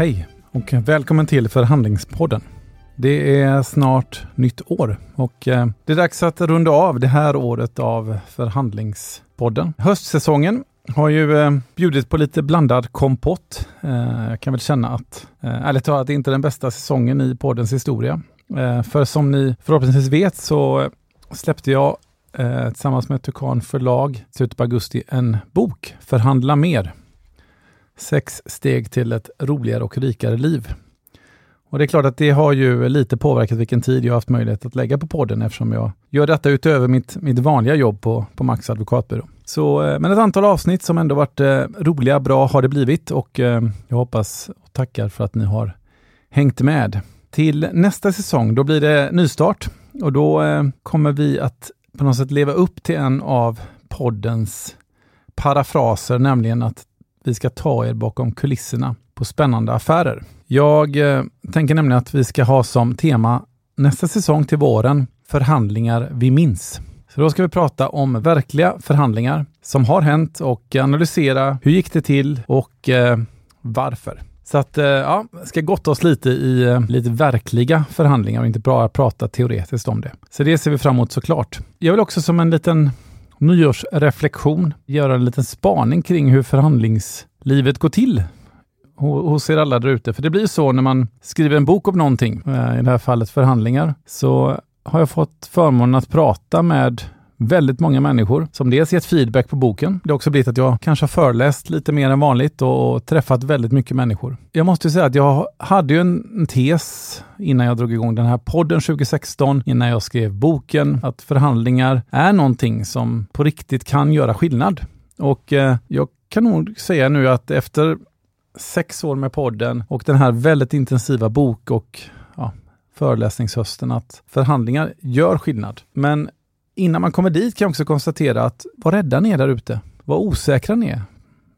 Hej och välkommen till Förhandlingspodden. Det är snart nytt år och eh, det är dags att runda av det här året av Förhandlingspodden. Höstsäsongen har ju eh, bjudit på lite blandad kompott. Eh, jag kan väl känna att, ärligt talat, det är inte den bästa säsongen i poddens historia. För som ni förhoppningsvis vet så släppte jag tillsammans med Tukan förlag i slutet på augusti en bok, Förhandla mer, Sex steg till ett roligare och rikare liv. Och det är klart att det har ju lite påverkat vilken tid jag haft möjlighet att lägga på podden eftersom jag gör detta utöver mitt, mitt vanliga jobb på, på Max advokatbyrå. Så, eh, men ett antal avsnitt som ändå varit eh, roliga, bra har det blivit och eh, jag hoppas och tackar för att ni har hängt med. Till nästa säsong, då blir det nystart och då eh, kommer vi att på något sätt leva upp till en av poddens parafraser, nämligen att vi ska ta er bakom kulisserna på spännande affärer. Jag eh, tänker nämligen att vi ska ha som tema nästa säsong till våren förhandlingar vi minns. Så då ska vi prata om verkliga förhandlingar som har hänt och analysera hur gick det till och eh, varför. Så att eh, ja, ska gotta oss lite i eh, lite verkliga förhandlingar och inte bara prata teoretiskt om det. Så det ser vi fram emot såklart. Jag vill också som en liten nyårsreflektion, göra en liten spaning kring hur förhandlingslivet går till hos er alla där ute. För det blir så när man skriver en bok om någonting, eh, i det här fallet förhandlingar, så har jag fått förmånen att prata med väldigt många människor som dels gett feedback på boken. Det har också blivit att jag kanske har föreläst lite mer än vanligt och träffat väldigt mycket människor. Jag måste säga att jag hade ju en tes innan jag drog igång den här podden 2016, innan jag skrev boken, att förhandlingar är någonting som på riktigt kan göra skillnad. Och eh, jag kan nog säga nu att efter sex år med podden och den här väldigt intensiva bok och ja, föreläsningshösten att förhandlingar gör skillnad. Men innan man kommer dit kan jag också konstatera att var rädda ni är där ute. Var osäkra ni är.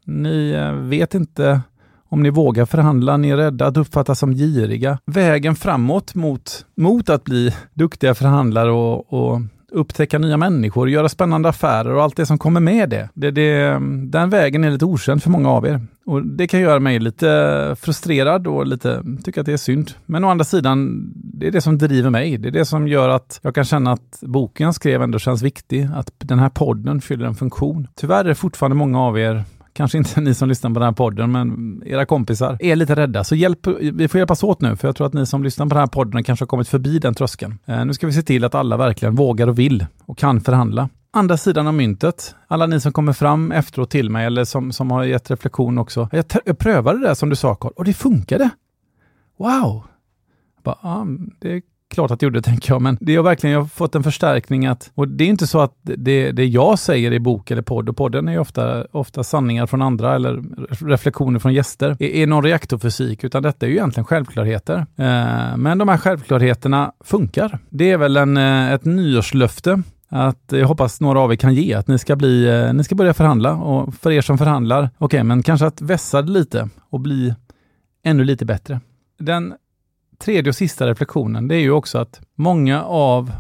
Ni eh, vet inte om ni vågar förhandla, ni är rädda att uppfattas som giriga. Vägen framåt mot, mot att bli duktiga förhandlare och, och upptäcka nya människor, göra spännande affärer och allt det som kommer med det. det, det den vägen är lite okänd för många av er. Och Det kan göra mig lite frustrerad och lite tycka att det är synd. Men å andra sidan, det är det som driver mig. Det är det som gör att jag kan känna att boken jag skrev ändå känns viktig. Att den här podden fyller en funktion. Tyvärr är det fortfarande många av er kanske inte ni som lyssnar på den här podden, men era kompisar är lite rädda. Så hjälp, vi får hjälpas åt nu, för jag tror att ni som lyssnar på den här podden kanske har kommit förbi den tröskeln. Eh, nu ska vi se till att alla verkligen vågar och vill och kan förhandla. Andra sidan av myntet, alla ni som kommer fram efteråt till mig eller som, som har gett reflektion också. Jag, jag prövade det där som du sa Carl och det funkade. Wow! Bara, ja, det klart att det gjorde, tänker jag. Men det har verkligen jag har fått en förstärkning att, och det är inte så att det, det jag säger i bok eller podd, och podden är ofta, ofta sanningar från andra eller reflektioner från gäster, är, är någon reaktorfysik, utan detta är ju egentligen självklarheter. Eh, men de här självklarheterna funkar. Det är väl en, eh, ett nyårslöfte att jag hoppas några av er kan ge, att ni ska, bli, eh, ni ska börja förhandla. Och för er som förhandlar, okej, okay, men kanske att vässa det lite och bli ännu lite bättre. Den tredje och sista reflektionen, det är ju också att många av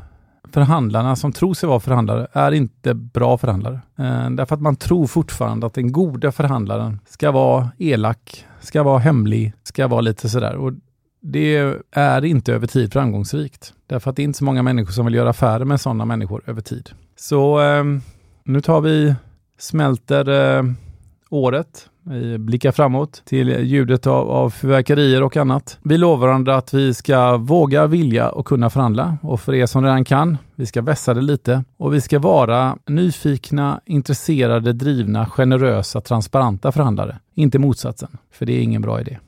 förhandlarna som tror sig vara förhandlare är inte bra förhandlare. Eh, därför att man tror fortfarande att den goda förhandlaren ska vara elak, ska vara hemlig, ska vara lite sådär. Och det är inte över tid framgångsrikt. Därför att det är inte så många människor som vill göra affärer med sådana människor över tid. Så eh, nu tar vi, smälter eh, året vi blickar framåt till ljudet av, av fyrverkerier och annat. Vi lovar varandra att vi ska våga, vilja och kunna förhandla. Och för er som redan kan, vi ska vässa det lite. Och vi ska vara nyfikna, intresserade, drivna, generösa, transparenta förhandlare. Inte motsatsen, för det är ingen bra idé.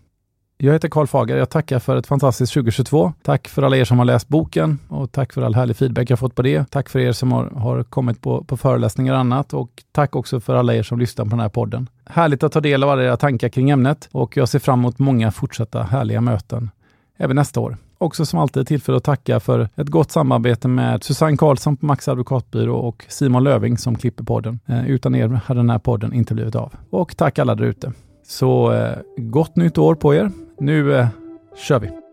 Jag heter Karl Fager. Jag tackar för ett fantastiskt 2022. Tack för alla er som har läst boken och tack för all härlig feedback jag fått på det. Tack för er som har, har kommit på, på föreläsningar och annat och tack också för alla er som lyssnar på den här podden. Härligt att ta del av alla era tankar kring ämnet och jag ser fram emot många fortsatta härliga möten även nästa år. Också som alltid tillfälle att tacka för ett gott samarbete med Susanne Karlsson på Max advokatbyrå och Simon Löving som klipper podden. Eh, utan er hade den här podden inte blivit av. Och tack alla där ute. Så eh, gott nytt år på er. Nu eh, kör vi!